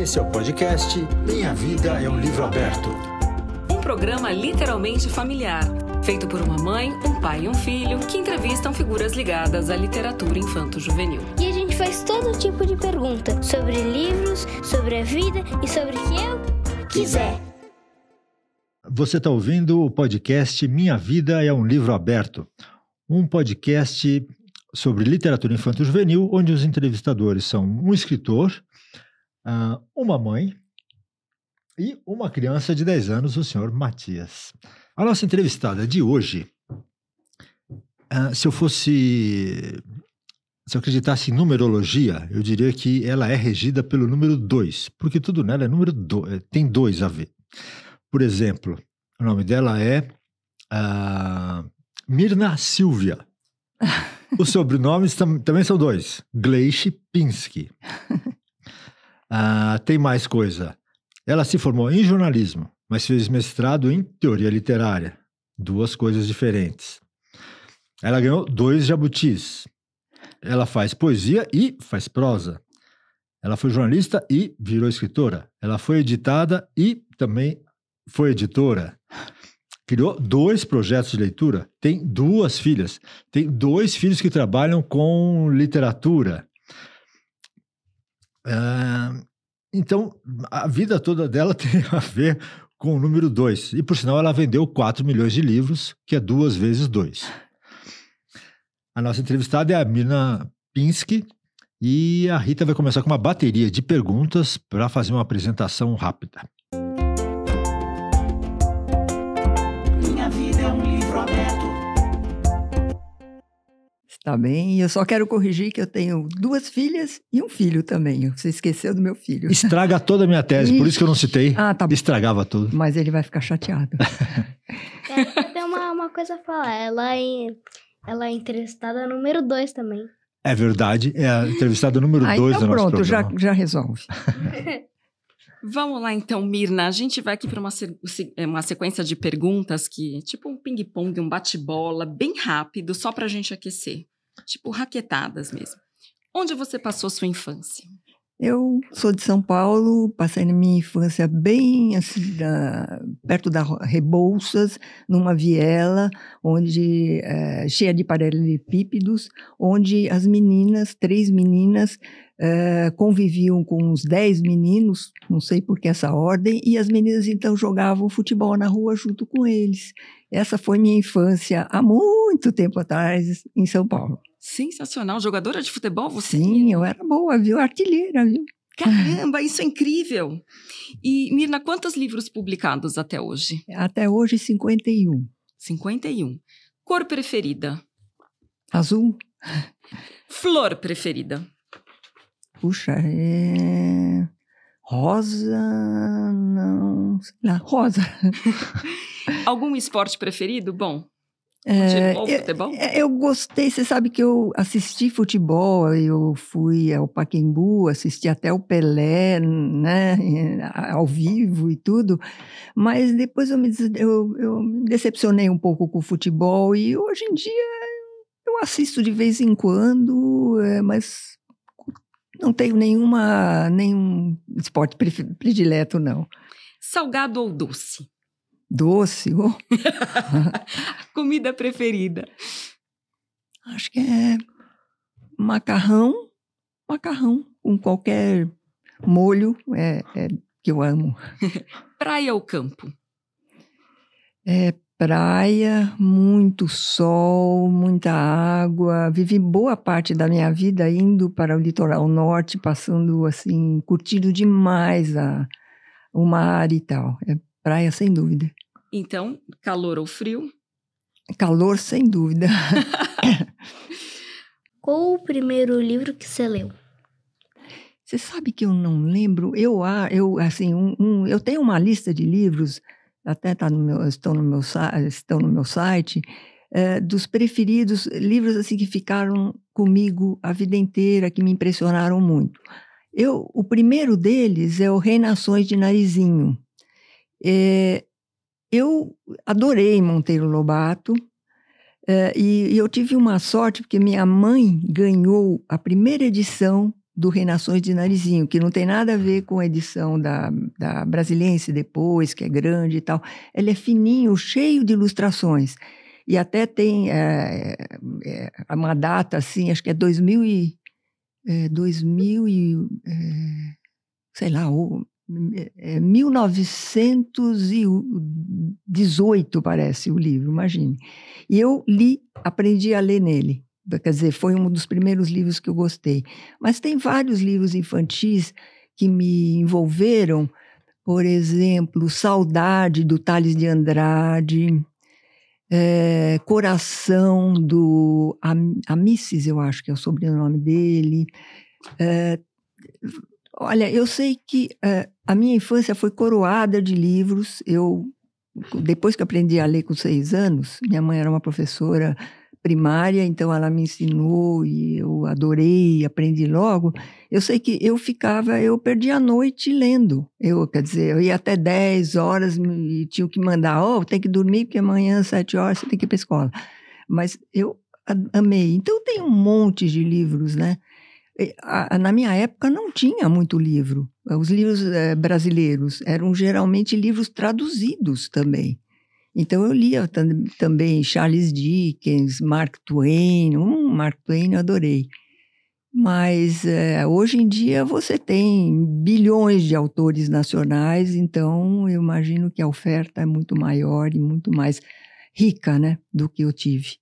Esse é o podcast Minha Vida é um Livro Aberto. Um programa literalmente familiar, feito por uma mãe, um pai e um filho que entrevistam figuras ligadas à literatura infanto-juvenil. E a gente faz todo tipo de pergunta sobre livros, sobre a vida e sobre o que eu quiser. Você está ouvindo o podcast Minha Vida é um Livro Aberto, um podcast sobre literatura infanto-juvenil, onde os entrevistadores são um escritor, ah, uma mãe e uma criança de 10 anos, o senhor Matias. A nossa entrevistada de hoje, ah, se eu fosse. Se eu acreditasse em numerologia, eu diria que ela é regida pelo número 2, porque tudo nela é número 2, tem dois a ver. Por exemplo, o nome dela é uh, Mirna Silvia. Os sobrenomes tam também são dois: Gleiche Pinsky. Uh, tem mais coisa. Ela se formou em jornalismo, mas fez mestrado em teoria literária. Duas coisas diferentes. Ela ganhou dois jabutis. Ela faz poesia e faz prosa. Ela foi jornalista e virou escritora. Ela foi editada e também foi editora. Criou dois projetos de leitura. Tem duas filhas. Tem dois filhos que trabalham com literatura. Uh, então, a vida toda dela tem a ver com o número 2. E, por sinal, ela vendeu 4 milhões de livros, que é duas vezes dois. A nossa entrevistada é a Mina Pinsky, e a Rita vai começar com uma bateria de perguntas para fazer uma apresentação rápida. Tá bem? E eu só quero corrigir que eu tenho duas filhas e um filho também. Você esqueceu do meu filho. Estraga toda a minha tese, e... por isso que eu não citei. Ah, tá Estragava tudo. Mas ele vai ficar chateado. é, tem uma, uma coisa a falar. Ela é, ela é entrevistada número dois também. É verdade, é a entrevistada número ah, dois então do nosso pronto, já, já resolve. Vamos lá então, Mirna. A gente vai aqui para uma, é, uma sequência de perguntas que, tipo um ping-pong, um bate-bola, bem rápido, só para a gente aquecer. Tipo, raquetadas mesmo. Onde você passou sua infância? Eu sou de São Paulo, passei na minha infância bem assim, da, perto da Rebouças, numa viela onde é, cheia de paralelepípedos, onde as meninas, três meninas, é, conviviam com uns dez meninos, não sei por que essa ordem, e as meninas então jogavam futebol na rua junto com eles. Essa foi minha infância há muito tempo atrás em São Paulo. Sensacional. Jogadora de futebol você? Sim, eu era boa, viu? Artilheira, viu? Caramba, isso é incrível! E, Mirna, quantos livros publicados até hoje? Até hoje, 51. 51. Cor preferida? Azul. Flor preferida? Puxa, é. Rosa. Não. Sei lá, rosa. Algum esporte preferido? Bom, Futebol, é, futebol? Eu, é, eu, gostei, você sabe que eu assisti futebol, eu fui ao Paquembu, assisti até o Pelé, né, ao vivo e tudo, mas depois eu me, eu, eu me decepcionei um pouco com o futebol e hoje em dia eu assisto de vez em quando, é, mas não tenho nenhuma, nenhum esporte predileto, não. Salgado ou doce? Doce. Oh. Comida preferida? Acho que é macarrão. Macarrão com qualquer molho é, é que eu amo. praia ou campo? É praia, muito sol, muita água. Vivi boa parte da minha vida indo para o litoral norte, passando assim, curtindo demais a, o mar e tal. É praia sem dúvida. Então, calor ou frio? Calor, sem dúvida. Qual o primeiro livro que você leu? Você sabe que eu não lembro. Eu, eu assim, um, um, eu tenho uma lista de livros, até tá no meu, estão no meu, estão no meu site, é, dos preferidos livros assim que ficaram comigo a vida inteira, que me impressionaram muito. Eu, o primeiro deles é o Rei Nações de Narizinho. É, eu adorei Monteiro Lobato é, e, e, eu tive uma sorte porque minha mãe ganhou a primeira edição do Reinações de Narizinho, que não tem nada a ver com a edição da, da Brasiliense depois, que é grande e tal. Ele é fininho, cheio de ilustrações. E até tem é, é, uma data assim, acho que é 2000 e, é, 2000 e é, sei lá, o, é, 1918 parece o livro, imagine. E eu li, aprendi a ler nele. Quer dizer, foi um dos primeiros livros que eu gostei. Mas tem vários livros infantis que me envolveram, por exemplo, Saudade, do Tales de Andrade, é, Coração, do Am Amices, eu acho que é o sobrenome dele. É, olha, eu sei que é, a minha infância foi coroada de livros. Eu, depois que aprendi a ler com seis anos, minha mãe era uma professora primária, então ela me ensinou e eu adorei, aprendi logo. Eu sei que eu ficava, eu perdia a noite lendo. Eu, quer dizer, eu ia até 10 horas e tinha que mandar, oh, tem que dormir porque amanhã às 7 horas você tem que ir para escola. Mas eu amei. Então tem um monte de livros, né? Na minha época não tinha muito livro. Os livros é, brasileiros eram geralmente livros traduzidos também. Então eu lia também Charles Dickens, Mark Twain, um Mark Twain eu adorei. Mas é, hoje em dia você tem bilhões de autores nacionais, então eu imagino que a oferta é muito maior e muito mais rica né, do que eu tive.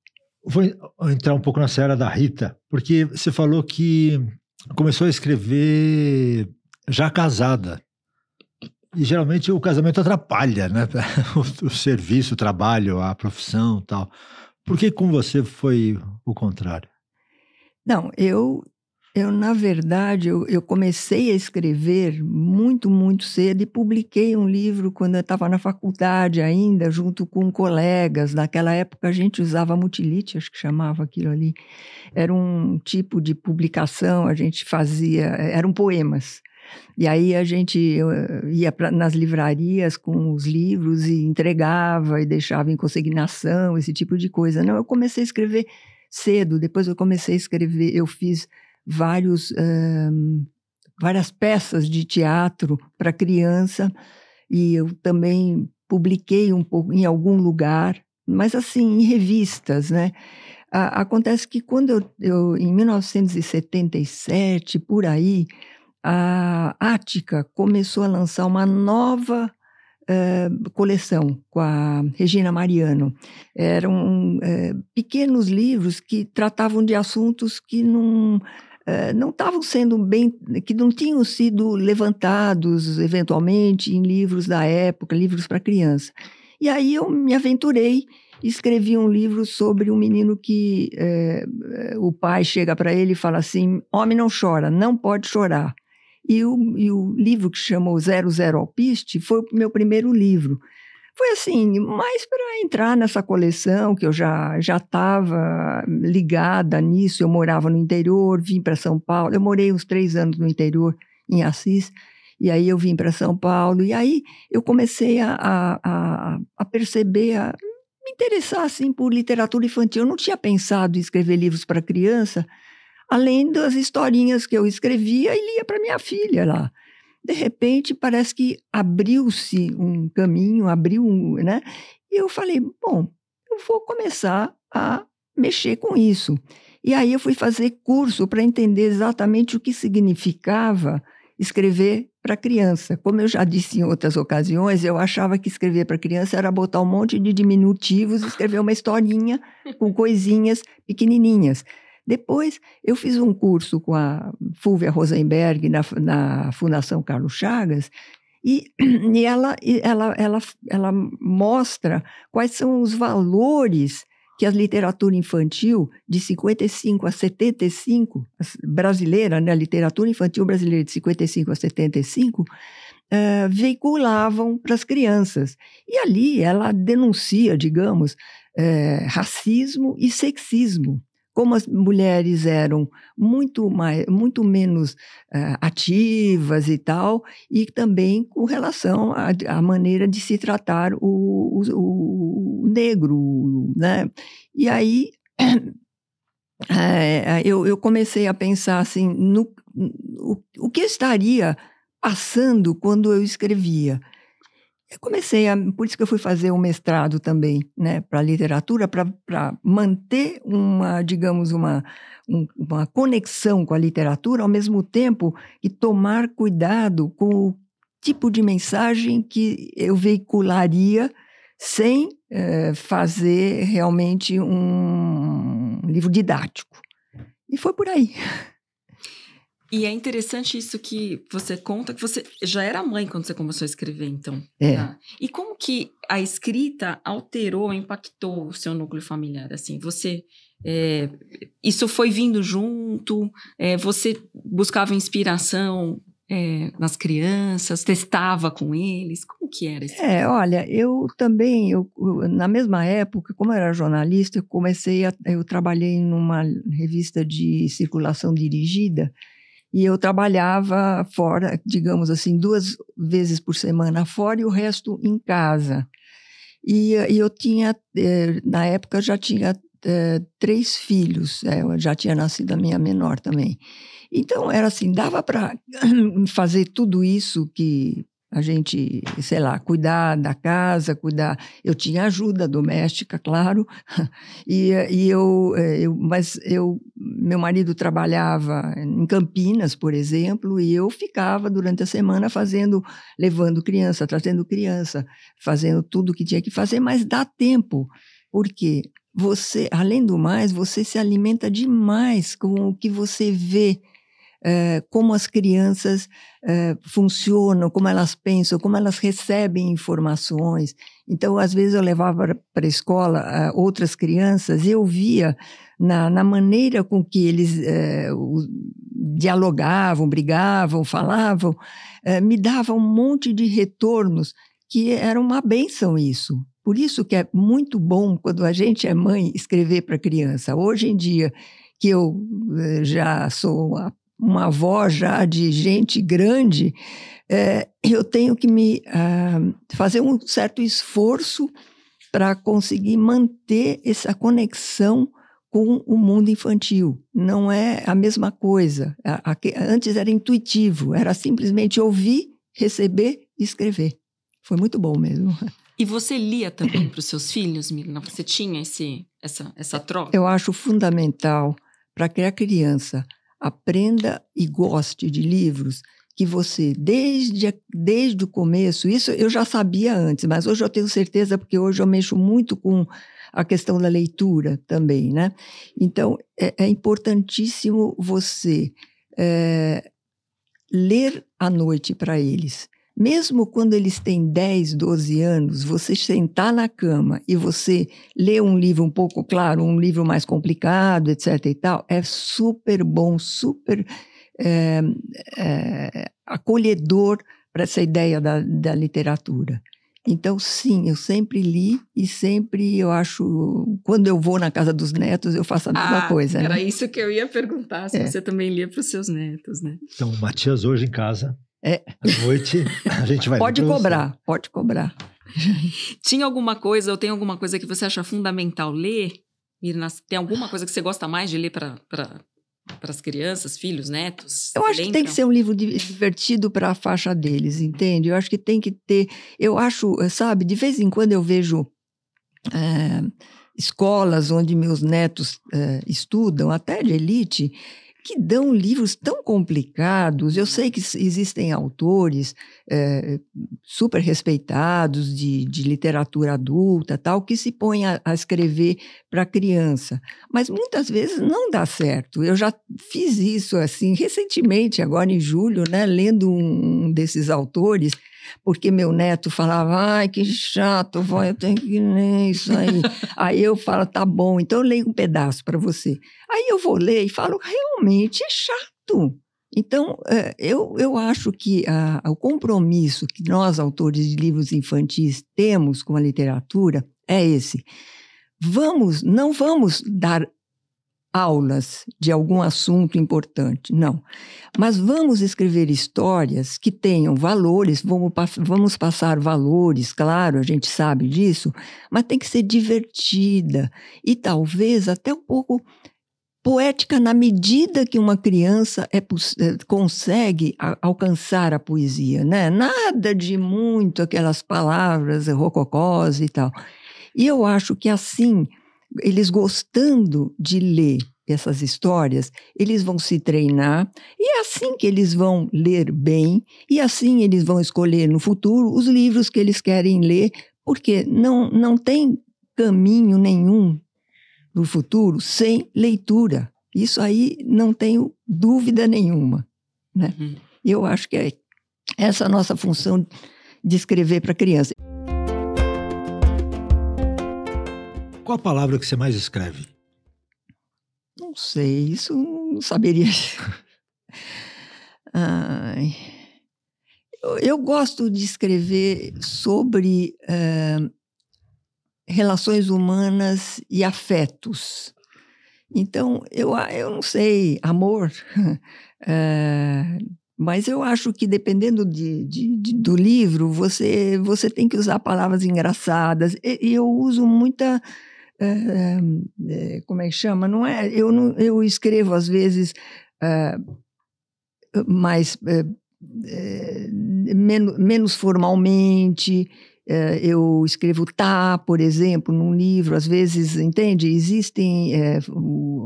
Vou entrar um pouco nessa era da Rita, porque você falou que começou a escrever já casada. E geralmente o casamento atrapalha, né? O, o serviço, o trabalho, a profissão tal. Por que com você foi o contrário? Não, eu, eu na verdade, eu, eu comecei a escrever muito, muito cedo e publiquei um livro quando eu estava na faculdade ainda, junto com colegas. Naquela época a gente usava mutilite, acho que chamava aquilo ali. Era um tipo de publicação, a gente fazia, eram poemas. E aí a gente ia pra, nas livrarias com os livros e entregava e deixava em consignação, esse tipo de coisa. Não, eu comecei a escrever cedo, depois eu comecei a escrever, eu fiz vários, várias peças de teatro para criança e eu também publiquei um pouco em algum lugar, mas assim, em revistas, né? acontece que quando eu, eu, em 1977, por aí, a Ática começou a lançar uma nova uh, coleção com a Regina Mariano. Eram uh, pequenos livros que tratavam de assuntos que não não estavam sendo bem, que não tinham sido levantados eventualmente em livros da época, livros para criança. E aí eu me aventurei escrevi um livro sobre um menino que o pai chega para ele e fala assim: homem não chora, não pode chorar. E o, e o livro que chamou Zero Zero Alpiste foi o meu primeiro livro. Foi assim, mais para entrar nessa coleção, que eu já já estava ligada nisso. Eu morava no interior, vim para São Paulo. Eu morei uns três anos no interior, em Assis. E aí eu vim para São Paulo. E aí eu comecei a, a, a perceber, a me interessar assim, por literatura infantil. Eu não tinha pensado em escrever livros para criança, além das historinhas que eu escrevia e lia para minha filha lá. De repente, parece que abriu-se um caminho, abriu um, né? E eu falei, bom, eu vou começar a mexer com isso. E aí eu fui fazer curso para entender exatamente o que significava escrever para criança. Como eu já disse em outras ocasiões, eu achava que escrever para criança era botar um monte de diminutivos, escrever uma historinha com coisinhas pequenininhas. Depois, eu fiz um curso com a Fúvia Rosenberg na, na Fundação Carlos Chagas, e, e ela, ela, ela, ela mostra quais são os valores que a literatura infantil de 55 a 75, brasileira, né, a literatura infantil brasileira de 55 a 75, uh, eh, veiculavam para as crianças. E ali ela denuncia, digamos, uh, racismo e sexismo como as mulheres eram muito, mais, muito menos uh, ativas e tal, e também com relação à, maneira de se tratar o, o, o negro, né? E aí é, eu, eu, comecei a pensar assim no, o, o que estaria passando quando eu escrevia. Eu comecei a, por isso que eu fui fazer um mestrado também, né, para literatura, para manter uma, digamos, uma, um, uma conexão com a literatura, ao mesmo tempo e tomar cuidado com o tipo de mensagem que eu veicularia sem é, fazer realmente um livro didático. E foi por aí. E é interessante isso que você conta, que você já era mãe quando você começou a escrever, então. É. Tá? E como que a escrita alterou, impactou o seu núcleo familiar? Assim, você... É, isso foi vindo junto? É, você buscava inspiração é, nas crianças? Testava com eles? Como que era isso? É, olha, eu também, eu, na mesma época, como eu era jornalista, eu comecei a, eu trabalhei numa revista de circulação dirigida, e eu trabalhava fora, digamos assim, duas vezes por semana fora e o resto em casa. E, e eu tinha, eh, na época, já tinha eh, três filhos, eh, já tinha nascido a minha menor também. Então, era assim, dava para fazer tudo isso que a gente, sei lá, cuidar da casa, cuidar. Eu tinha ajuda doméstica, claro, e, e eu, eh, eu, mas eu, meu marido trabalhava em Campinas, por exemplo, e eu ficava durante a semana fazendo, levando criança, trazendo criança, fazendo tudo o que tinha que fazer, mas dá tempo, porque você, além do mais, você se alimenta demais com o que você vê é, como as crianças é, funcionam, como elas pensam, como elas recebem informações. Então, às vezes, eu levava para a escola é, outras crianças e eu via na, na maneira com que eles dialogavam, brigavam, falavam, me dava um monte de retornos que era uma benção isso. Por isso que é muito bom quando a gente é mãe escrever para criança. Hoje em dia, que eu já sou uma avó já de gente grande, é, eu tenho que me uh, fazer um certo esforço para conseguir manter essa conexão com o mundo infantil. Não é a mesma coisa. A, a, antes era intuitivo, era simplesmente ouvir, receber e escrever. Foi muito bom mesmo. E você lia também para os seus filhos, Mirna? Você tinha esse, essa, essa troca? Eu acho fundamental para que a criança aprenda e goste de livros que você, desde, desde o começo, isso eu já sabia antes, mas hoje eu tenho certeza, porque hoje eu mexo muito com a questão da leitura também, né? Então, é, é importantíssimo você é, ler à noite para eles. Mesmo quando eles têm 10, 12 anos, você sentar na cama e você ler um livro um pouco, claro, um livro mais complicado, etc. e tal, é super bom, super é, é, acolhedor para essa ideia da, da literatura. Então, sim, eu sempre li e sempre eu acho. Quando eu vou na casa dos netos, eu faço a mesma ah, coisa. Era né? isso que eu ia perguntar, se é. você também lia para os seus netos, né? Então, o Matias hoje em casa é. À noite, a gente vai. pode cobrar, pode cobrar. Tinha alguma coisa, ou tem alguma coisa que você acha fundamental ler? Tem alguma coisa que você gosta mais de ler para para as crianças, filhos, netos? Eu acho Lembra? que tem que ser um livro divertido para a faixa deles, entende? Eu acho que tem que ter. Eu acho, sabe, de vez em quando eu vejo é, escolas onde meus netos é, estudam, até de elite, que dão livros tão complicados. Eu sei que existem autores é, super respeitados de, de, literatura adulta, tal, que se põem a, a escrever para criança, mas muitas vezes não dá certo. Eu já fiz isso assim recentemente, agora em julho, né, lendo um desses autores porque meu neto falava, ai, que chato, vó, eu tenho que ler isso aí. aí eu falo, tá bom, então eu leio um pedaço para você. Aí eu vou ler e falo, realmente é chato. Então, é, eu, eu acho que a, o compromisso que nós, autores de livros infantis, temos com a literatura é esse. Vamos, não vamos dar aulas de algum assunto importante, não. Mas vamos escrever histórias que tenham valores, vamos, vamos passar valores, claro, a gente sabe disso, mas tem que ser divertida e talvez até um pouco poética na medida que uma criança é, consegue a, alcançar a poesia, né? Nada de muito aquelas palavras rococós e tal. E eu acho que assim, eles gostando de ler essas histórias, eles vão se treinar e é assim que eles vão ler bem e assim eles vão escolher no futuro os livros que eles querem ler, porque não, não tem caminho nenhum no futuro sem leitura. Isso aí não tenho dúvida nenhuma. Né? Uhum. Eu acho que é essa a nossa função de escrever para criança. Qual a palavra que você mais escreve? Não sei, isso não saberia. Ai. Eu, eu, gosto de escrever sobre uh, relações humanas e afetos. Então, eu, eu não sei, amor. é, mas eu acho que dependendo de, de, de, do livro, você, você tem que usar palavras engraçadas. E, eu uso muita. É, é, como é que chama? Não é, eu, não, eu escrevo, às vezes, mais. menos, menos formalmente, eu escrevo tá, por exemplo, num livro, às vezes, entende? Existem é,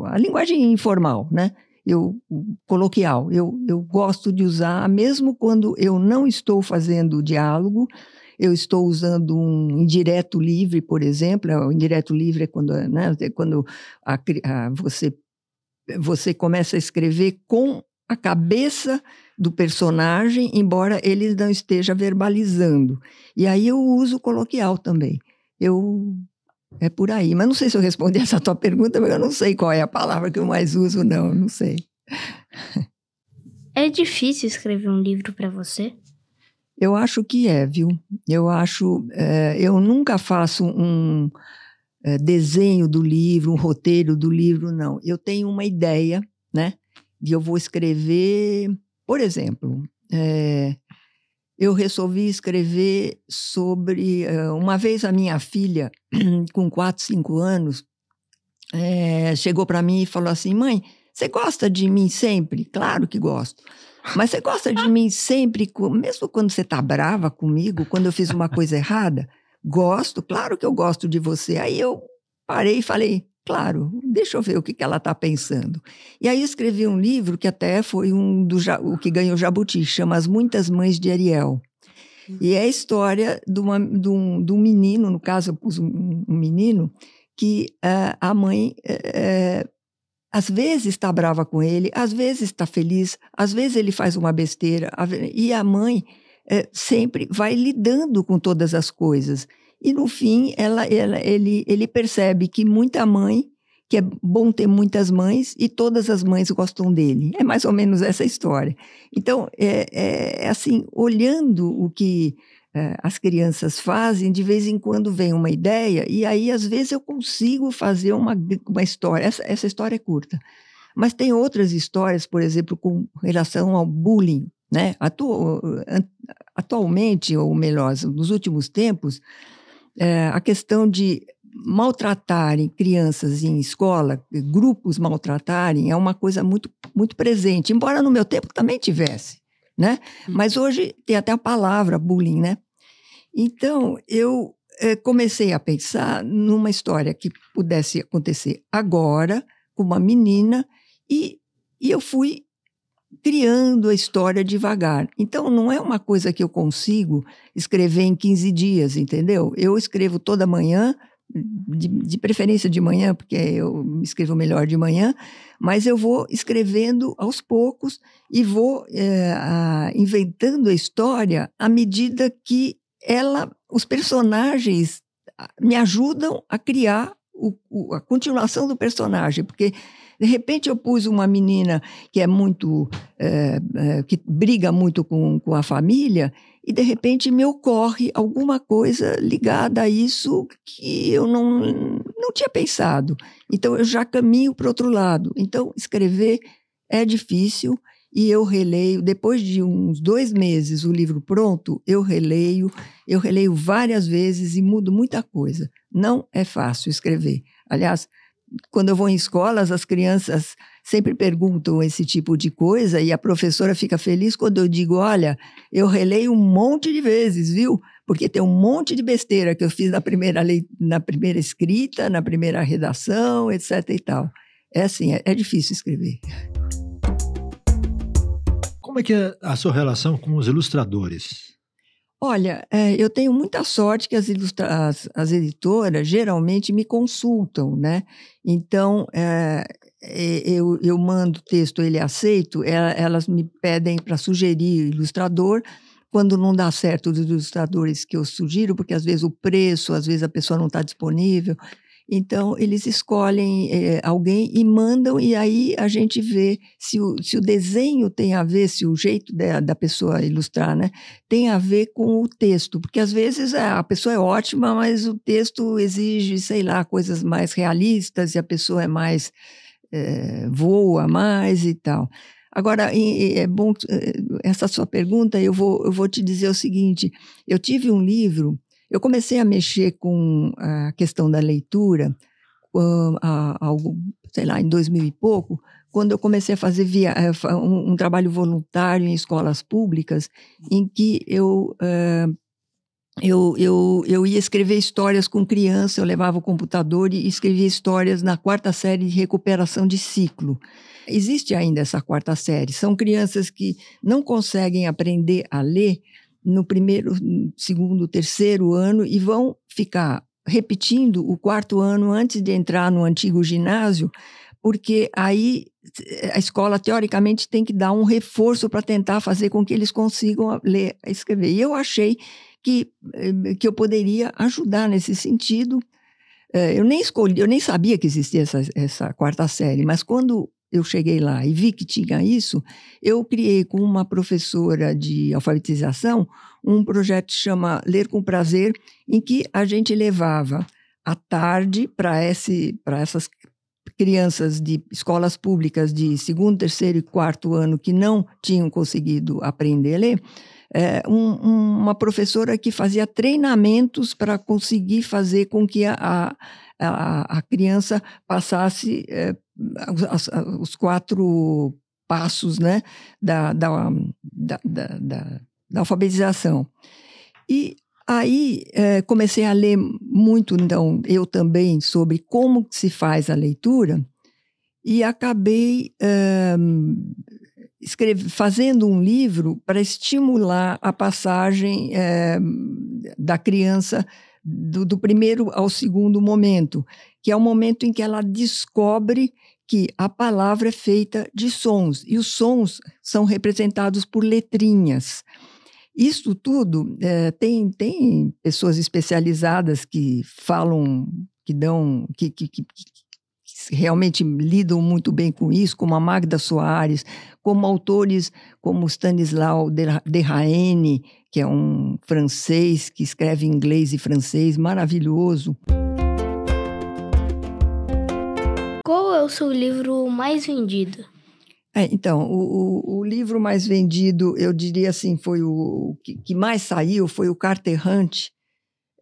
a linguagem informal, né? Eu, coloquial, eu, eu gosto de usar, mesmo quando eu não estou fazendo diálogo, eu estou usando um indireto livre, por exemplo. O indireto livre é quando, né, é quando a, a, você, você começa a escrever com a cabeça do personagem, embora ele não esteja verbalizando. E aí eu uso coloquial também. Eu é por aí. Mas não sei se eu respondi essa tua pergunta, porque eu não sei qual é a palavra que eu mais uso, não, não sei. É difícil escrever um livro para você? Eu acho que é, viu? Eu acho. É, eu nunca faço um é, desenho do livro, um roteiro do livro, não. Eu tenho uma ideia, né? E eu vou escrever, por exemplo, é, eu resolvi escrever sobre. Uma vez a minha filha, com 4, 5 anos, chegou para mim e falou assim: Mãe, você gosta de mim sempre? Claro que gosto. Mas você gosta de mim sempre, mesmo quando você está brava comigo, quando eu fiz uma coisa errada? Gosto, claro que eu gosto de você. Aí eu parei e falei: Claro, deixa eu ver o que, que ela está pensando. E aí escrevi um livro que até foi um do o que ganhou Jabuti, chama As Muitas Mães de Ariel. E é a história de, uma, de, um, de um menino, no caso um, um menino, que uh, a mãe uh, às vezes está brava com ele, às vezes está feliz, às vezes ele faz uma besteira, e a mãe uh, sempre vai lidando com todas as coisas. E no fim, ela, ela, ele, ele percebe que muita mãe, que é bom ter muitas mães e todas as mães gostam dele. É mais ou menos essa história. Então, é, é, é assim, olhando o que é, as crianças fazem, de vez em quando vem uma ideia, e aí às vezes eu consigo fazer uma, uma história. Essa, essa história é curta. Mas tem outras histórias, por exemplo, com relação ao bullying. Né? Atu, atualmente, ou melhor, nos últimos tempos, é, a questão de maltratarem crianças em escola, grupos maltratarem, é uma coisa muito, muito presente, embora no meu tempo também tivesse, né? Uhum. Mas hoje tem até a palavra bullying, né? Então, eu é, comecei a pensar numa história que pudesse acontecer agora, com uma menina, e, e eu fui criando a história devagar. Então, não é uma coisa que eu consigo escrever em 15 dias, entendeu? Eu escrevo toda manhã, de, de, preferência de manhã, porque eu escrevo melhor de manhã, mas eu vou escrevendo aos poucos e vou é, a, inventando a história à medida que ela, os personagens me ajudam a criar o, o, a continuação do personagem, porque de repente eu pus uma menina que é muito. É, é, que briga muito com, com a família, e de repente me ocorre alguma coisa ligada a isso que eu não, não tinha pensado. Então eu já caminho para outro lado. Então escrever é difícil e eu releio, depois de uns dois meses, o livro pronto, eu releio, eu releio várias vezes e mudo muita coisa. Não é fácil escrever. Aliás, quando eu vou em escolas, as crianças sempre perguntam esse tipo de coisa e a professora fica feliz quando eu digo: olha, eu releio um monte de vezes, viu? Porque tem um monte de besteira que eu fiz na primeira, lei, na primeira escrita, na primeira redação, etc. e tal. É assim, é, é difícil escrever. Como é que é a sua relação com os ilustradores? Olha, é, eu tenho muita sorte que as, as, as, editoras geralmente me consultam, né? Então, é, eu, eu mando texto, ele é aceito, elas me pedem para sugerir ilustrador. Quando não dá certo os ilustradores que eu sugiro, porque às vezes o preço, às vezes a pessoa não está disponível, então, eles escolhem é, alguém e mandam, e aí a gente vê se o, se o desenho tem a ver, se o jeito da, da pessoa ilustrar, né, tem a ver com o texto. Porque às vezes é, a pessoa é ótima, mas o texto exige, sei lá, coisas mais realistas e a pessoa é mais. É, voa mais e tal. Agora, é bom, essa sua pergunta, eu vou, eu vou te dizer o seguinte: eu tive um livro eu comecei a mexer com a questão da leitura, algo, sei lá, em 2000 e pouco, quando eu comecei a fazer via, eh, um, um, trabalho voluntário em escolas públicas, em que eu, uh, eu, eu, eu ia escrever histórias com criança, eu levava o computador e escrevia histórias na quarta série de recuperação de ciclo. Existe ainda essa quarta série. São crianças que não conseguem aprender a ler no primeiro, segundo, terceiro ano e vão ficar repetindo o quarto ano antes de entrar no antigo ginásio, porque aí a escola teoricamente tem que dar um reforço para tentar fazer com que eles consigam ler e escrever. E eu achei que, eh, que eu poderia ajudar nesse sentido. Eh, eu nem escolhi, eu nem sabia que existia essa, essa quarta série, mas quando eu cheguei lá e vi que tinha isso, eu criei com uma professora de alfabetização um projeto que chama Ler com Prazer, em que a gente levava à tarde para essas crianças de escolas públicas de segundo, terceiro e quarto ano que não tinham conseguido aprender a ler, é, um, uma professora que fazia treinamentos para conseguir fazer com que a, a, a criança passasse é, os, os, quatro passos né, da, da, da, da, da alfabetização. E aí é, comecei a ler muito, então, eu também, sobre como se faz a leitura, e acabei é, escreve, fazendo um livro para estimular a passagem é, da criança do, do primeiro ao segundo momento, que é o momento em que ela descobre que a palavra é feita de sons e os sons são representados por letrinhas. Isso tudo é, tem, tem pessoas especializadas que falam, que dão, que, que, que, que, realmente lidam muito bem com isso, como a Magda Soares, como autores como Stanislau Dehaene, que é um francês que escreve inglês e francês maravilhoso. Qual é o seu livro mais vendido? É, então, o, o, o, livro mais vendido, eu diria assim, foi o, que, que, mais saiu, foi o Carter Hunt,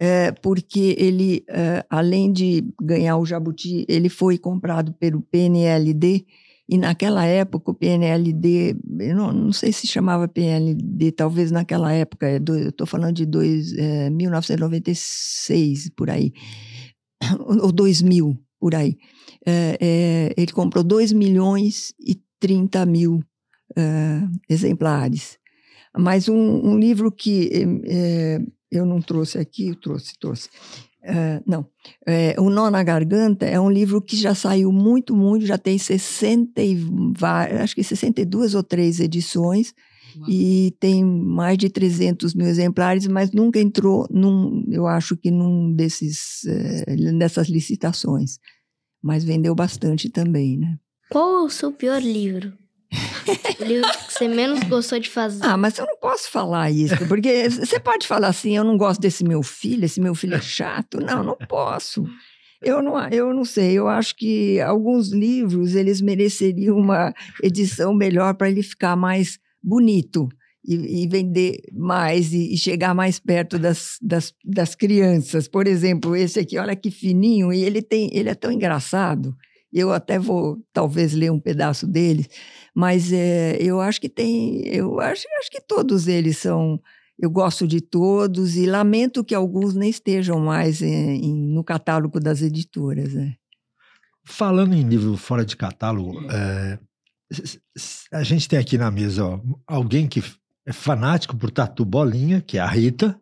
é, porque ele, é, além de ganhar o Jabuti, ele foi comprado pelo PNLD, e naquela época, o PNLD, eu não, não sei se chamava PNLD, talvez naquela época, é eu estou falando de dois, é, 1996, por aí, ou 2000, por aí. Ele comprou 2 milhões e 30 mil exemplares. Mas um, um livro que eu não trouxe aqui, eu trouxe, trouxe. Uh, não, é, O Nó na Garganta é um livro que já saiu muito, muito, já tem 60 e, acho que 62 ou 3 edições Uau. e tem mais de 300 mil exemplares, mas nunca entrou, num, eu acho que num desses, uh, dessas licitações. Mas vendeu bastante também, né? Qual é o seu pior livro? Livro que você menos gostou de fazer. Ah, mas eu não posso falar isso, porque você pode falar assim, eu não gosto desse meu filho, esse meu filho é chato. Não, não posso. Eu não, eu não sei, eu acho que alguns livros, eles mereceriam uma edição melhor para ele ficar mais bonito. e, e vender mais e, e, chegar mais perto das, das, das crianças. Por exemplo, esse aqui, olha que fininho, e ele, tem, ele é tão engraçado. Eu até vou, talvez, ler um pedaço dele, mas é, eu acho que tem. Eu acho, acho que todos eles são. Eu gosto de todos e lamento que alguns nem estejam mais em, em, no catálogo das editoras. Né? Falando em livro fora de catálogo, é, a gente tem aqui na mesa ó, alguém que é fanático por Tatu Bolinha, que é a Rita,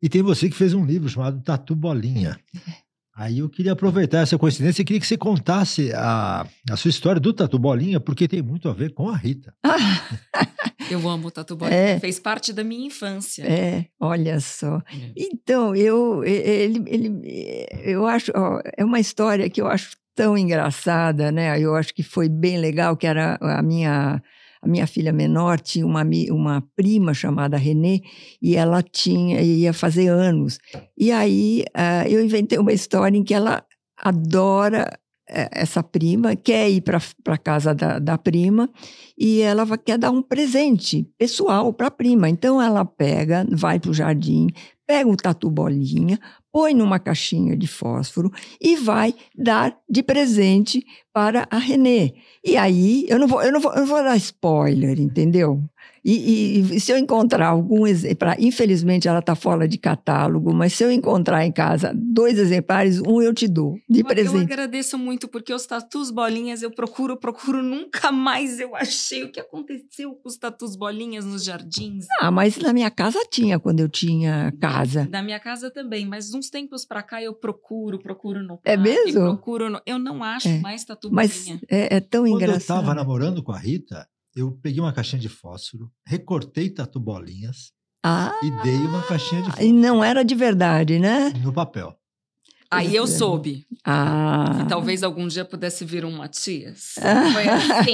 e tem você que fez um livro chamado Tatu Bolinha. Aí eu queria aproveitar essa coincidência e queria que você contasse a, a sua história do Tatu Bolinha, porque tem muito a ver com a Rita. eu amo o Tatu Bolinha, é, fez parte da minha infância. É, olha só. É. Então, eu, ele, ele, eu acho, ó, é uma história que eu acho tão engraçada, né? Eu acho que foi bem legal, que era a minha a minha filha menor tinha uma, uma prima chamada Renê e ela tinha ia fazer anos. E aí uh, eu inventei uma história em que ela adora uh, essa prima, quer ir para a casa da, da prima e ela quer dar um presente pessoal para a prima. Então ela pega, vai para o jardim, pega um tatu bolinha, põe numa caixinha de fósforo e vai dar de presente para a Renê. E aí, eu não vou, eu não vou, eu não vou dar spoiler, entendeu? E, e, e, se eu encontrar algum exemplar, infelizmente ela está fora de catálogo, mas se eu encontrar em casa dois exemplares, um eu te dou de mas presente. Eu agradeço muito, porque os tatus bolinhas eu procuro, procuro, nunca mais eu achei o que aconteceu com os tatus bolinhas nos jardins. Ah, mas na minha casa tinha, quando eu tinha casa. Na minha casa também, mas uns tempos para cá eu procuro, procuro no é parque, É mesmo? Procuro no... Eu não acho é. mais tatu mas bolinha. É, é tão quando engraçado. Quando eu estava namorando com a Rita, eu peguei uma caixinha de fósforo, recortei tatu bolinhas ah, e dei uma caixinha de fósforo. E não era de verdade, né? No papel. Aí eu soube. Ah. Que talvez algum dia pudesse vir um Matias. Foi assim.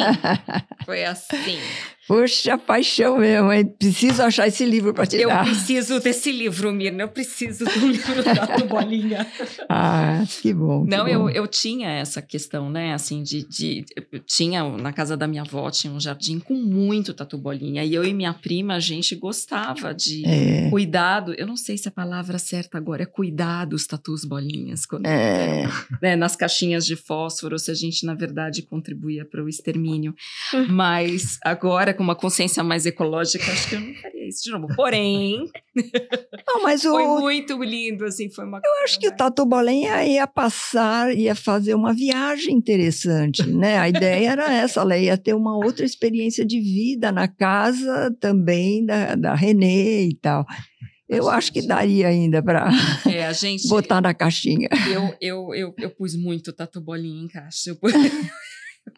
Foi assim. Poxa, paixão mesmo, hein? Preciso achar esse livro para te eu dar. Eu preciso desse livro, Mirna. Eu preciso do livro da Tubolinha. ah, que bom. Que Não, bom. Eu, eu tinha essa questão, né? Assim, de, de. Tinha, na casa da minha avó, tinha um jardim com muito tatu bolinha. E eu e minha prima, a gente gostava de é. cuidado. Eu não sei se a palavra certa agora é cuidar dos tatus bolinhas. Quando, é. né, nas caixinhas de fósforo, se a gente, na verdade, contribuía para o extermínio. Mas agora com uma consciência mais ecológica, acho que eu não faria isso de novo. Porém, não, mas o... foi muito lindo, assim, foi uma Eu acho que o Tatu Bolinha ia passar, ia fazer uma viagem interessante, né? A ideia era essa, ela ia ter uma outra experiência de vida na casa também da, da Renê e tal. Eu acho que daria ainda para é, botar na caixinha. Eu, eu, eu, eu pus muito tatu bolinha em caixa. Eu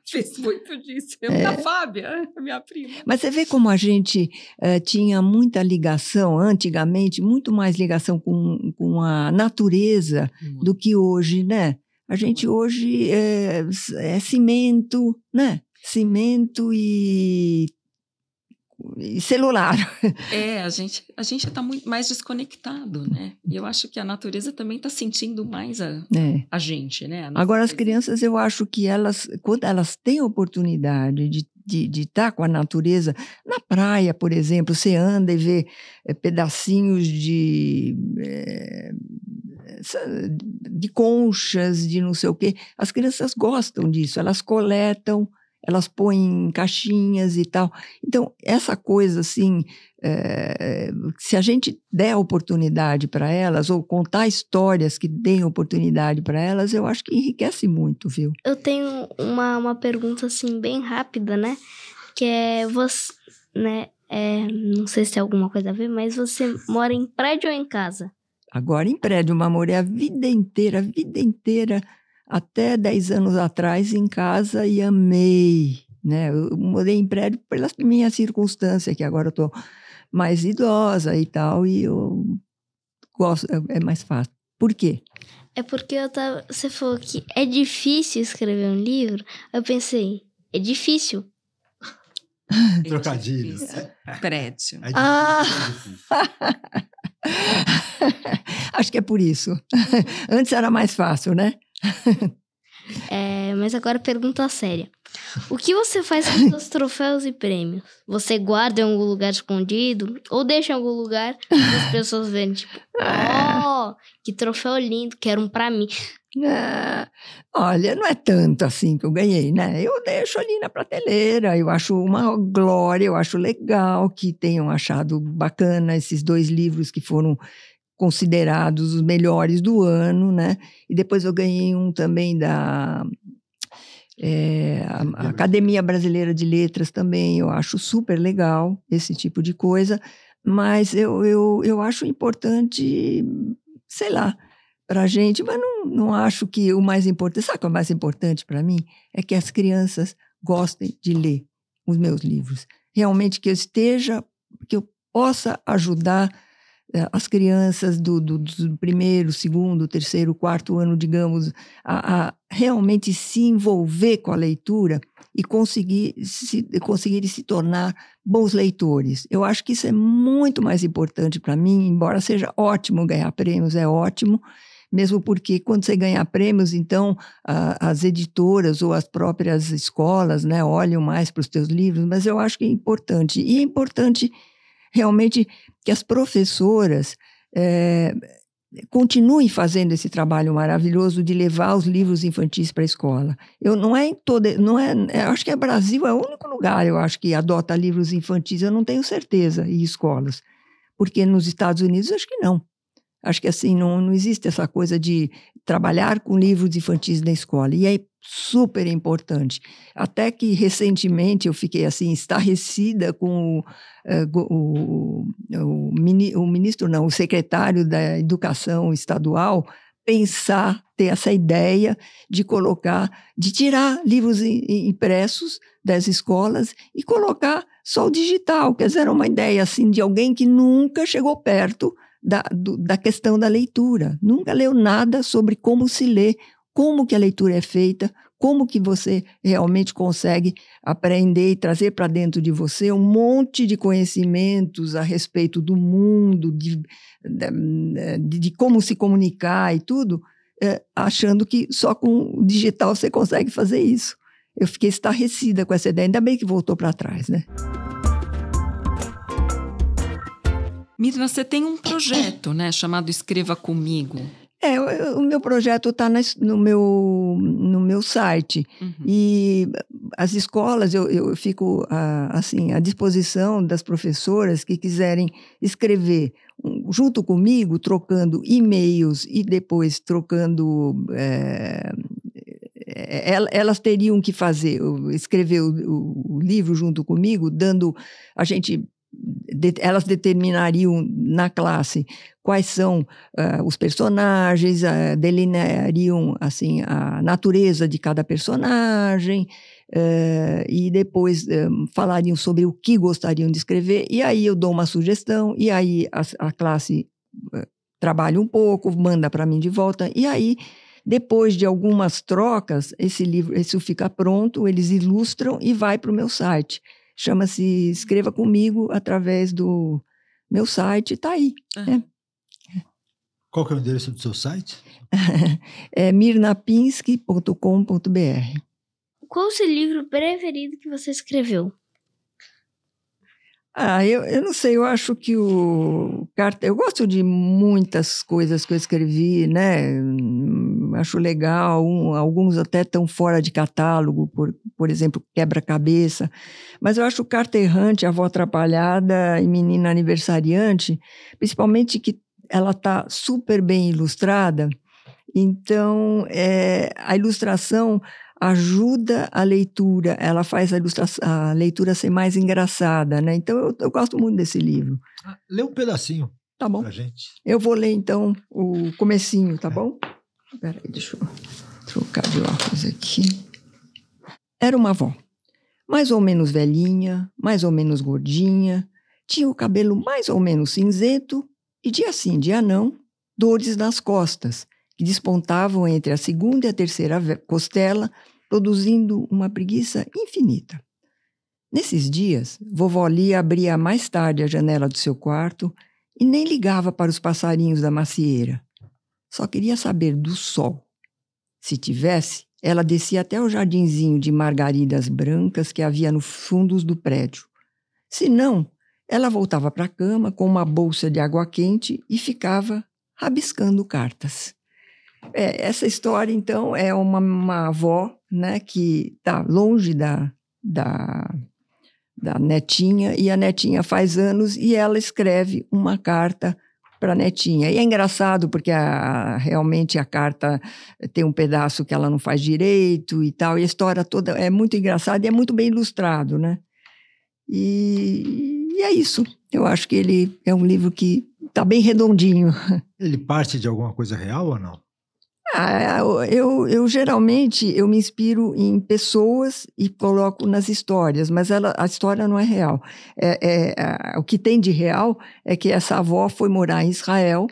Fiz muito disso. Eu é. da Fábia, minha prima. Mas você vê como a gente uh, tinha muita ligação, antigamente, muito mais ligação com, com a natureza muito. do que hoje, né? A gente hoje é, é cimento, né? Cimento e celular. É, a gente a gente está muito mais desconectado, né? E eu acho que a natureza também está sentindo mais a, é. a gente, né? A Agora as crianças, eu acho que elas, quando elas têm oportunidade de de, de estar com a natureza. Na praia, por exemplo, você anda e vê é, pedacinhos de, é, de conchas, de não sei o quê. As crianças gostam disso, elas coletam, elas põem em caixinhas e tal. Então, essa coisa assim, é, se a gente der oportunidade para elas, ou contar histórias que deem oportunidade para elas, eu acho que enriquece muito, viu? Eu tenho uma, uma pergunta assim, bem rápida, né? Que é você, né? É, não sei se tem alguma coisa a ver, mas você mora em prédio ou em casa? Agora em prédio, mas morei a vida inteira, a vida inteira até 10 anos atrás em casa e amei. Né? Eu mudei em prédio pela minha circunstância, que agora eu estou mais idosa e tal, e eu gosto, é, é mais fácil. Por quê? É porque eu tava, você falou que é difícil escrever um livro. Eu pensei, é difícil. Trocadilho. Prédio. É ah! Acho que é por isso. Antes era mais fácil, né? É, mas agora pergunta séria. O que você faz com seus troféus e prêmios? Você guarda em algum lugar escondido? Ou deixa em algum lugar para as pessoas verem, tipo, oh, que troféu lindo, quero um para mim. Ah, olha, não é tanto assim que eu ganhei, né? Eu deixo ali na prateleira, eu acho uma glória, eu acho legal que tenham achado bacana esses dois livros que foram considerados os melhores do ano, né? E depois eu ganhei um também da é, a, Academia Brasileira de Letras também, eu acho super legal esse tipo de coisa, mas eu, eu, eu acho importante, sei lá, para a gente, mas não, não acho que o mais importante, sabe o que é o mais importante para mim? É que as crianças gostem de ler os meus livros. Realmente que eu esteja, que eu possa ajudar as crianças do, do, do, primeiro, segundo, terceiro, quarto ano, digamos, a, a, realmente se envolver com a leitura e conseguir se, conseguir se tornar bons leitores. Eu acho que isso é muito mais importante para mim, embora seja ótimo ganhar prêmios, é ótimo, mesmo porque quando você ganha prêmios, então a, as editoras ou as próprias escolas né, olham mais para os teus livros, mas eu acho que é importante. E é importante realmente que as professoras é, continuem fazendo esse trabalho maravilhoso de levar os livros infantis para a escola. Eu não é em toda, não é, eu é, acho que é Brasil é o único lugar eu acho que adota livros infantis, eu não tenho certeza e escolas, porque nos Estados Unidos acho que não. Acho que assim, não, não existe essa coisa de trabalhar com livros infantis na escola. E é super importante. Até que recentemente eu fiquei assim, estarrecida com o, uh, o, o, o ministro, não, o secretário da Educação Estadual pensar, ter essa ideia de colocar, de tirar livros impressos das escolas e colocar só o digital. Quer dizer, era uma ideia assim de alguém que nunca chegou perto da, do, da questão da leitura. Nunca leu nada sobre como se lê, como que a leitura é feita, como que você realmente consegue aprender e trazer para dentro de você um monte de conhecimentos a respeito do mundo, de, de, de como se comunicar e tudo, é, achando que só com o digital você consegue fazer isso. Eu fiquei estarrecida com essa ideia, ainda bem que voltou para trás, né? Mirna, você tem um projeto, né, chamado Escreva Comigo. É, o, meu projeto está no meu, no meu site. Uhum. E as escolas, eu, eu fico assim, à disposição das professoras que quiserem escrever junto comigo, trocando e-mails e depois trocando. É, elas teriam que fazer, escrever o, o livro junto comigo, dando. A gente de, elas determinariam na classe quais são uh, os personagens, uh, delineariam assim a natureza de cada personagem uh, e depois falariam sobre o que gostariam de escrever e aí eu dou uma sugestão e aí a, a classe trabalha um pouco, manda para mim de volta e aí depois de algumas trocas esse livro isso fica pronto, eles ilustram e vai para o meu site. Chama-se Escreva Comigo através do meu site, está aí. Uhum. É. Qual que é o endereço do seu site? é mirnapinski.com.br. Qual o seu livro preferido que você escreveu? Ah, eu, eu não sei, eu acho que o Eu gosto de muitas coisas que eu escrevi, né? Acho legal, um, alguns até estão fora de catálogo, por, por exemplo, Quebra-Cabeça. Mas eu acho Carta Errante, Avó Atrapalhada e Menina Aniversariante, principalmente que ela está super bem ilustrada. Então, é, a ilustração ajuda a leitura, ela faz a, a leitura ser mais engraçada, né? Então eu, eu gosto muito desse livro. Ah, lê um pedacinho. Tá bom. Eu vou ler então o comecinho, tá é. bom? Espera aí, deixa eu trocar de óculos aqui. Era uma avó, mais ou menos velhinha, mais ou menos gordinha, tinha o cabelo mais ou menos cinzento e dia sim, dia não, dores nas costas que despontavam entre a segunda e a terceira costela, produzindo uma preguiça infinita. Nesses dias, vovó Lia abria mais tarde a janela do seu quarto e nem ligava para os passarinhos da macieira. Só queria saber do sol. Se tivesse, ela descia até o jardinzinho de margaridas brancas que havia nos fundos do prédio. Se não, ela voltava para a cama com uma bolsa de água quente e ficava rabiscando cartas. É, essa história, então, é uma, uma avó né, que está longe da, da, da netinha, e a netinha faz anos e ela escreve uma carta para a netinha. E é engraçado porque a, realmente a carta tem um pedaço que ela não faz direito e tal, e a história toda é muito engraçada e é muito bem ilustrado, né? E, e é isso. Eu acho que ele é um livro que está bem redondinho. Ele parte de alguma coisa real ou não? Ah, eu, eu geralmente eu me inspiro em pessoas e coloco nas histórias, mas ela, a história não é real. É, é, o que tem de real é que essa avó foi morar em Israel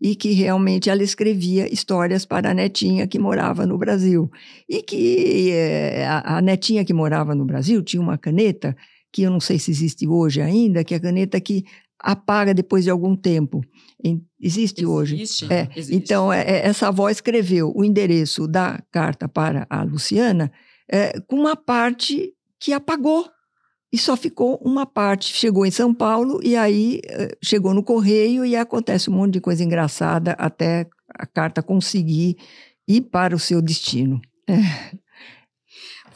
e que realmente ela escrevia histórias para a netinha que morava no Brasil. E que é, a, a netinha que morava no Brasil tinha uma caneta, que eu não sei se existe hoje ainda, que é a caneta que apaga depois de algum tempo. Existe, existe hoje. É. Existe. Então, é, é, essa avó escreveu o endereço da carta para a Luciana é, com uma parte que apagou. E só ficou uma parte. Chegou em São Paulo e aí é, chegou no correio e acontece um monte de coisa engraçada até a carta conseguir ir para o seu destino. É.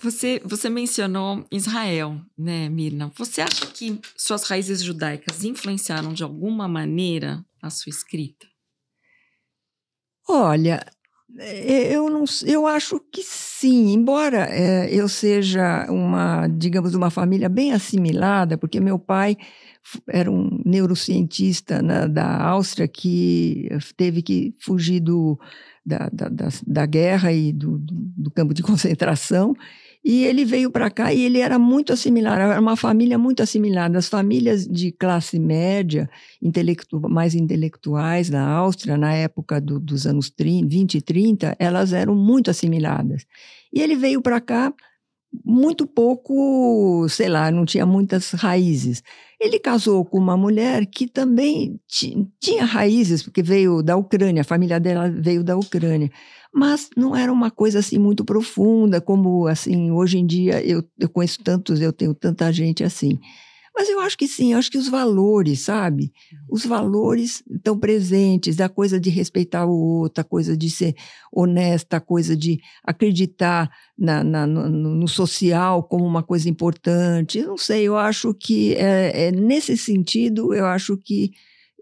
Você, você mencionou Israel, né, Mirna? Você acha que suas raízes judaicas influenciaram de alguma maneira a sua escrita? Olha, é, eu não, eu acho que sim, embora é, eu seja uma, digamos, uma família bem assimilada, porque meu pai era um neurocientista na, da Áustria que teve que fugir do, da, da, da, da guerra e do, do, do campo de concentração e ele veio para cá e ele era muito assimilado, era uma família muito assimilada. As famílias de classe média, intelectu mais intelectuais na Áustria, na época do, dos anos 30, 20 e 30, elas eram muito assimiladas. E ele veio para cá muito pouco, sei lá, não tinha muitas raízes. Ele casou com uma mulher que também tinha raízes, porque veio da Ucrânia, a família dela veio da Ucrânia mas não era uma coisa assim muito profunda, como assim, hoje em dia eu, eu conheço tantos, eu tenho tanta gente assim. Mas eu acho que sim, eu acho que os valores, sabe? Os valores estão presentes, a coisa de respeitar o outro, a coisa de ser honesta, a coisa de acreditar na, na no, no, social como uma coisa importante. Eu não sei, eu acho que é, é nesse sentido, eu acho que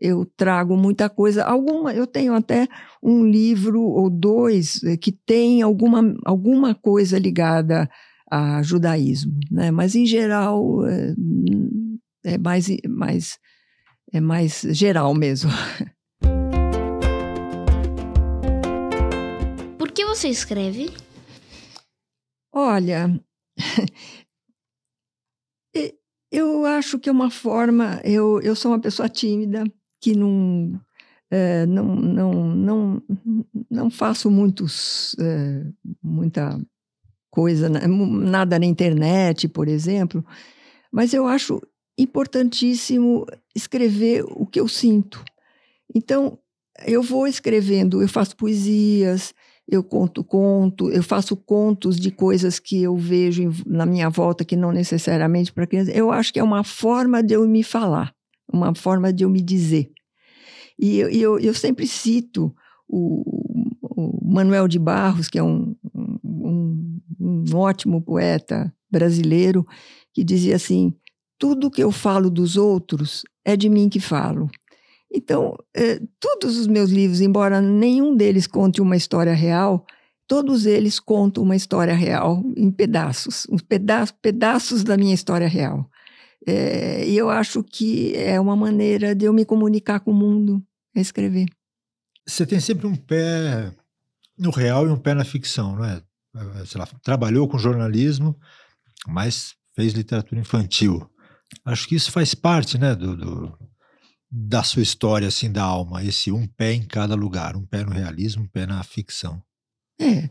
eu trago muita coisa. Alguma, eu tenho até um livro ou dois eh, que tem alguma, alguma coisa ligada a judaísmo, né? Mas em geral é, é mais, mais é mais geral mesmo. Por que você escreve? Olha, eu acho que é uma forma. Eu, eu sou uma pessoa tímida que não, é, não, não, não, não faço muitos, é, muita coisa, nada na internet, por exemplo, mas eu acho importantíssimo escrever o que eu sinto. Então, eu vou escrevendo, eu faço poesias, eu conto conto, eu faço contos de coisas que eu vejo na minha volta que não necessariamente para criança. Eu acho que é uma forma de eu me falar uma forma de eu me dizer. E eu, eu, eu sempre cito o, o, Manuel de Barros, que é um, um, um ótimo poeta brasileiro, que dizia assim: tudo que eu falo dos outros é de mim que falo. Então, eh, todos os meus livros, embora nenhum deles conte uma história real, todos eles contam uma história real em pedaços, uns peda pedaços da minha história real. É, e eu acho que é uma maneira de eu me comunicar com o mundo, é escrever. Você tem sempre um pé no real e um pé na ficção, não é? é sei lá, trabalhou com jornalismo, mas fez literatura infantil. Acho que isso faz parte, né, do, do, da sua história, assim, da alma. Esse um pé em cada lugar, um pé no realismo, um pé na ficção. É,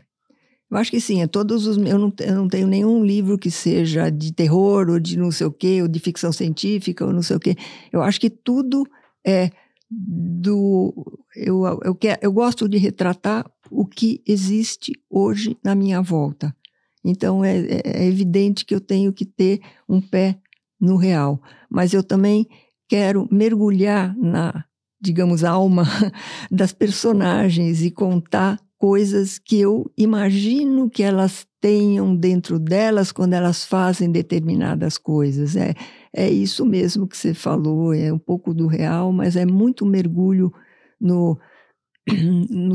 eu acho que sim, é todos os. Eu não, eu não tenho nenhum livro que seja de terror, ou de não sei o quê, ou de ficção científica, ou não sei o quê. Eu acho que tudo é do. Eu, eu, eu gosto de retratar o que existe hoje na minha volta. Então é, é, é evidente que eu tenho que ter um pé no real, mas eu também quero mergulhar na, digamos, alma das personagens e contar coisas que eu imagino que elas tenham dentro delas quando elas fazem determinadas coisas. É, é isso mesmo que você falou, é um pouco do real, mas é muito mergulho no, no,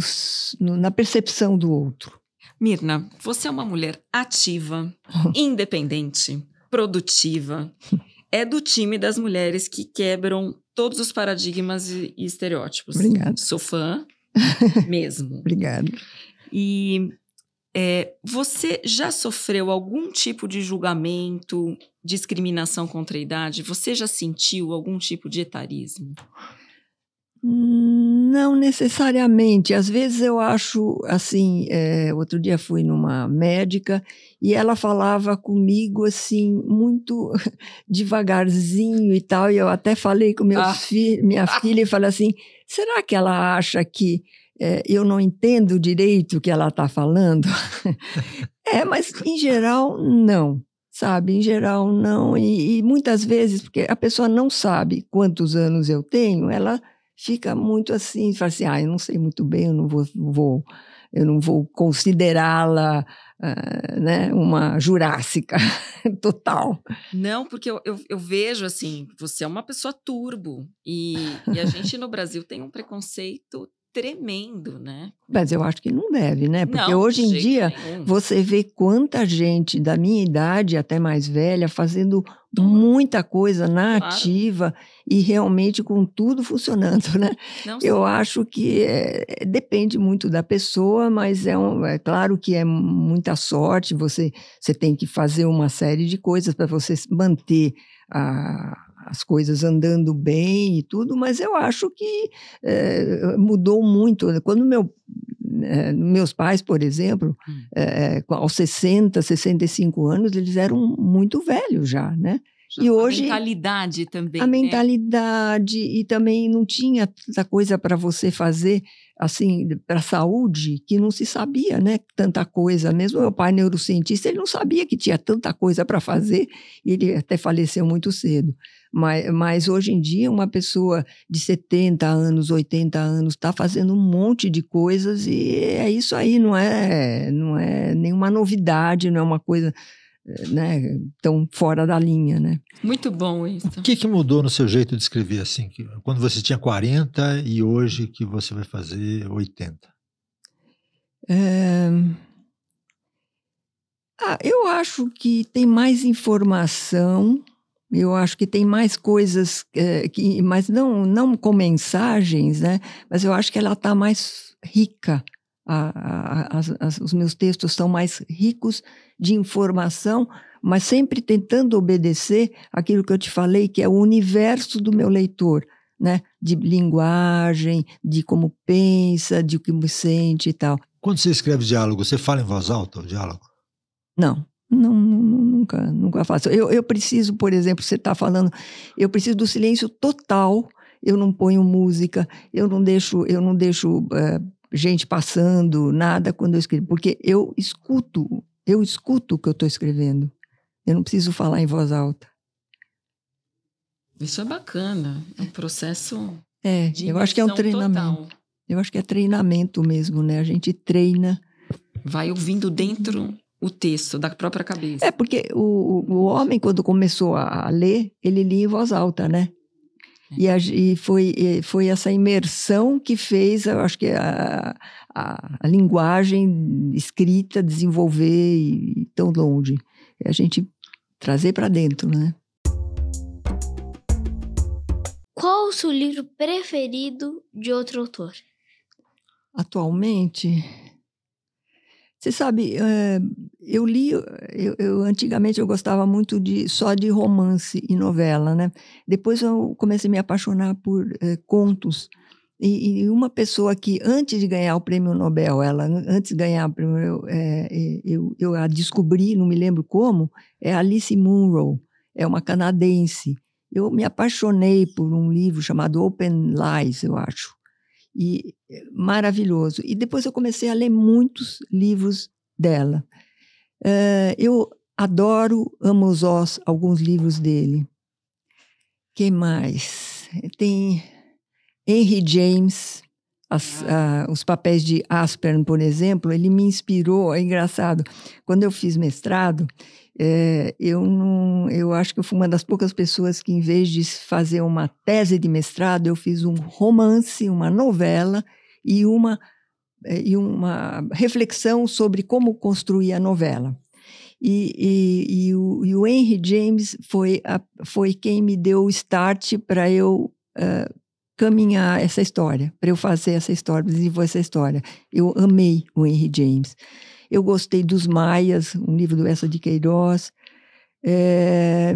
no na percepção do outro. Mirna, você é uma mulher ativa, independente, produtiva. É do time das mulheres que quebram todos os paradigmas e, e estereótipos. Obrigada. Sou fã mesmo. Obrigada. E é, você já sofreu algum tipo de julgamento, discriminação contra a idade? Você já sentiu algum tipo de etarismo? Não necessariamente. Às vezes eu acho assim. É, outro dia fui numa médica e ela falava comigo assim, muito devagarzinho e tal. E eu até falei com meus ah. fi minha filha e falei assim: será que ela acha que é, eu não entendo direito o que ela está falando. é, mas em geral, não. Sabe, em geral, não. E, e, muitas vezes, porque a pessoa não sabe quantos anos eu tenho, ela fica muito assim, fala assim, ah, eu não sei muito bem, eu não vou, vou eu não vou considerá-la uh, né, uma jurássica total. Não, porque eu, eu, eu, vejo assim, você é uma pessoa turbo e, e a gente no Brasil tem um preconceito tremendo, né? Mas eu acho que não deve, né? Porque não, hoje em dia nenhum. você vê quanta gente da minha idade até mais velha fazendo muita coisa na claro. ativa e realmente com tudo funcionando, né? Não, eu acho que é, depende muito da pessoa, mas é, um, é claro que é muita sorte. Você você tem que fazer uma série de coisas para você manter a as coisas andando bem e tudo, mas eu acho que é, mudou muito. Quando meu, é, meus pais, por exemplo, hum. é, aos 60, 65 anos, eles eram muito velhos já, né? E hoje a mentalidade também. A né? mentalidade e também não tinha tanta coisa para você fazer assim, para a saúde, que não se sabia, né? Tanta coisa. Mesmo meu pai, neurocientista, ele não sabia que tinha tanta coisa para fazer, e ele até faleceu muito cedo. Mas, mas hoje em dia, uma pessoa de 70 anos, 80 anos, está fazendo um monte de coisas, e é isso aí, não é, não é nenhuma novidade, não é uma coisa né, tão fora da linha, né? Muito bom isso. O que, que mudou no seu jeito de escrever assim? Quando você tinha 40 e hoje que você vai fazer 80? É... Ah, eu acho que tem mais informação, eu acho que tem mais coisas, é, que, mas não, não com mensagens, né? Mas eu acho que ela está mais rica a, a, os meus textos são mais ricos de informação, mas sempre tentando obedecer aquilo que eu te falei, que é o universo do meu leitor, né? De linguagem, de como pensa, de o que me sente e tal. Quando você escreve diálogo, você fala em voz alta o diálogo? Não, não, nunca, nunca faço. Eu, eu preciso, por exemplo, você está falando, eu preciso do silêncio total. Eu não ponho música, eu não deixo, eu não deixo uh, gente passando, nada quando eu escrevo, porque eu escuto, eu escuto o que eu estou escrevendo. Eu não preciso falar em voz alta. Isso é bacana, é um processo. É, eu acho que é um treinamento. Total. Eu acho que é treinamento mesmo, né? A gente treina. Vai ouvindo dentro o texto da própria cabeça. É, porque o, o homem, quando começou a ler, ele lia em voz alta, né? E, a, e foi, foi essa imersão que fez, eu acho que a, a, a linguagem escrita desenvolver e, e tão longe. É a gente trazer para dentro, né? Qual o seu livro preferido de outro autor? Atualmente, você sabe, é, eu li, eu, eu, antigamente eu gostava muito de só de romance e novela, né? Depois eu comecei a me apaixonar por é, contos. E, e, uma pessoa que antes de ganhar o prêmio Nobel, ela antes de ganhar o prêmio, eu, é, eu, eu a descobri, não me lembro como, é Alice Munro, é uma canadense eu me apaixonei por um livro chamado Open Lies, eu acho. E é, maravilhoso. E depois eu comecei a ler muitos livros dela. Uh, eu adoro, amo os Oz, alguns livros dele. Quem mais? Tem Henry James, as, uh, os papéis de Aspern, por exemplo, ele me inspirou. É engraçado. Quando eu fiz mestrado, é, eu não, eu acho que eu fui uma das poucas pessoas que, em vez de fazer uma tese de mestrado, eu fiz um romance, uma novela e uma é, e uma reflexão sobre como construir a novela. E, e, e, o, e o, Henry James foi, a, foi quem me deu o start para eu uh, caminhar essa história, para eu fazer essa história, desenvolver essa história. Eu amei o Henry James. Eu gostei dos Maias, um livro do Essa de Queiroz. É,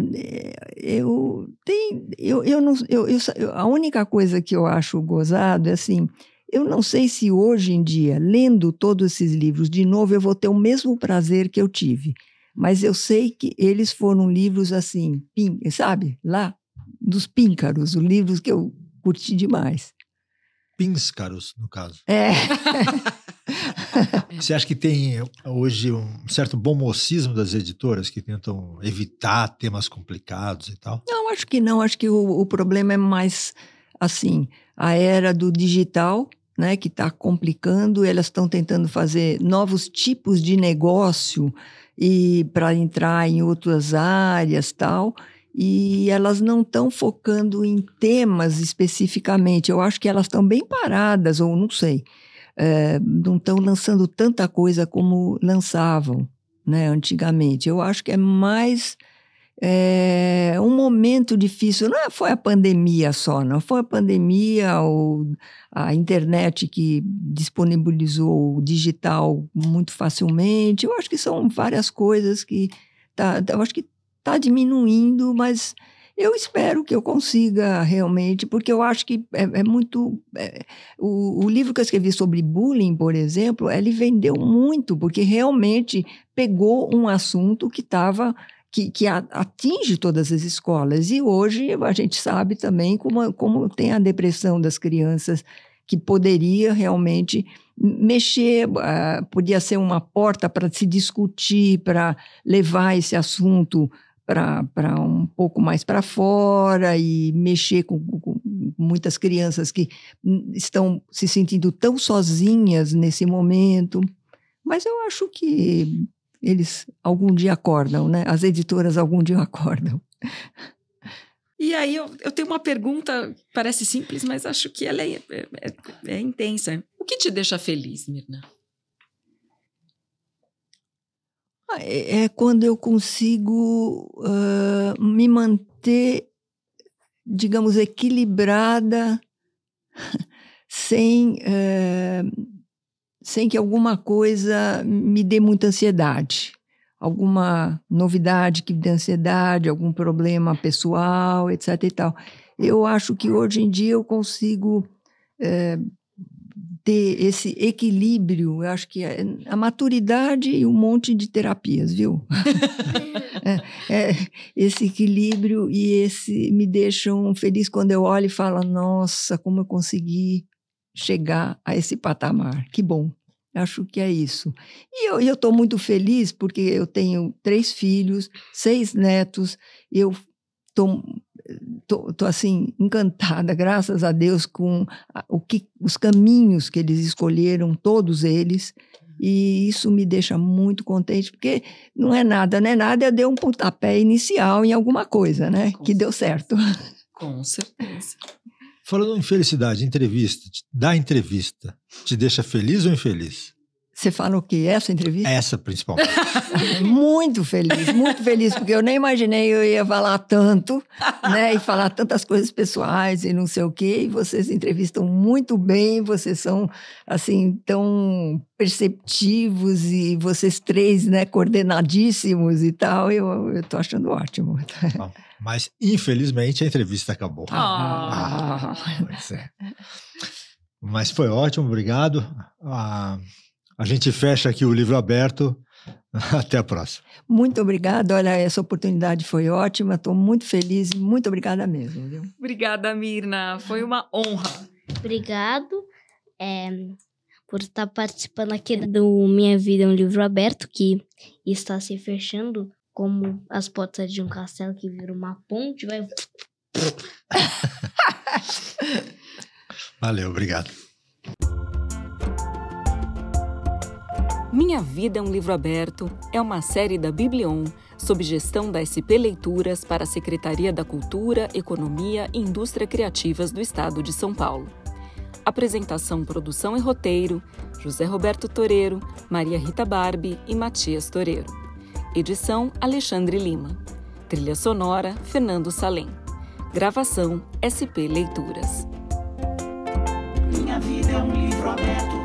eu, tem, eu, eu não, eu, eu, a única coisa que eu acho gozado é assim, eu não sei se hoje em dia, lendo todos esses livros de novo, eu vou ter o mesmo prazer que eu tive. Mas eu sei que eles foram livros assim, pin, sabe? Lá, dos píncaros, os livros que eu curti demais. Pínscaros, no caso. É. Você acha que tem hoje um certo bom mocismo das editoras que tentam evitar temas complicados e tal? Não, acho que não. Acho que o, o problema é mais assim, a era do digital, né, que está complicando. Elas estão tentando fazer novos tipos de negócio e para entrar em outras áreas tal e elas não estão focando em temas especificamente. Eu acho que elas estão bem paradas, ou não sei é, não estão lançando tanta coisa como lançavam né, antigamente. Eu acho que é mais é, um momento difícil. Não é, foi a pandemia só, não foi a pandemia ou a internet que disponibilizou o digital muito facilmente. Eu acho que são várias coisas que tá, eu acho que está diminuindo, mas eu espero que eu consiga realmente, porque eu acho que é, é muito. É, o, o, livro que eu escrevi sobre bullying, por exemplo, ele vendeu muito, porque realmente pegou um assunto que estava. Que, que, atinge todas as escolas. E hoje a gente sabe também como, como tem a depressão das crianças, que poderia realmente mexer, uh, podia ser uma porta para se discutir, para levar esse assunto para um pouco mais para fora e mexer com, com, muitas crianças que estão se sentindo tão sozinhas nesse momento. Mas eu acho que eles algum dia acordam, né? As editoras algum dia acordam. E aí eu, eu tenho uma pergunta, parece simples, mas acho que ela é, é, é, é intensa. O que te deixa feliz, Mirna? É, é quando eu consigo uh, me manter, digamos, equilibrada, sem, uh, sem que alguma coisa me dê muita ansiedade. Alguma novidade que me dê ansiedade, algum problema pessoal, etc. e tal. Eu acho que hoje em dia eu consigo uh, ter esse equilíbrio, eu acho que é a maturidade e um monte de terapias, viu? é, é, esse equilíbrio e esse me deixam feliz quando eu olho e falo, nossa, como eu consegui chegar a esse patamar, que bom. Acho que é isso. E eu estou muito feliz porque eu tenho três filhos, seis netos, eu estou tô, tô, assim encantada, graças a Deus, com o que os caminhos que eles escolheram, todos eles. E isso me deixa muito contente, porque não é nada, não é nada, eu dei um pontapé inicial em alguma coisa, né? Com que certeza. deu certo. Com certeza. Falando em felicidade, entrevista, da entrevista, te deixa feliz ou infeliz? Você fala o quê? Essa entrevista? Essa, principalmente. muito feliz, muito feliz, porque eu nem imaginei eu ia falar tanto, né? E falar tantas coisas pessoais e não sei o quê. E vocês entrevistam muito bem, vocês são, assim, tão perceptivos e vocês três, né, coordenadíssimos e tal. Eu, eu tô achando ótimo. Bom, mas, infelizmente, a entrevista acabou. Ah, ah pois é. Mas foi ótimo, obrigado. Ah, a gente fecha aqui o livro aberto Até a próxima. Muito obrigada. Olha, essa oportunidade foi ótima. Estou muito feliz. Muito obrigada mesmo. Viu? Obrigada, Mirna. Foi uma honra. Obrigado é, por estar participando aqui do Minha Vida é um Livro Aberto, que está se fechando como as portas de um castelo que vira uma ponte. Vai... Valeu, obrigado. Minha Vida é um Livro Aberto é uma série da Biblion, sob gestão da SP Leituras para a Secretaria da Cultura, Economia e Indústria Criativas do Estado de São Paulo. Apresentação, produção e roteiro: José Roberto Toreiro, Maria Rita Barbi e Matias Toreiro. Edição: Alexandre Lima. Trilha sonora: Fernando Salem. Gravação: SP Leituras. Minha vida é um livro aberto.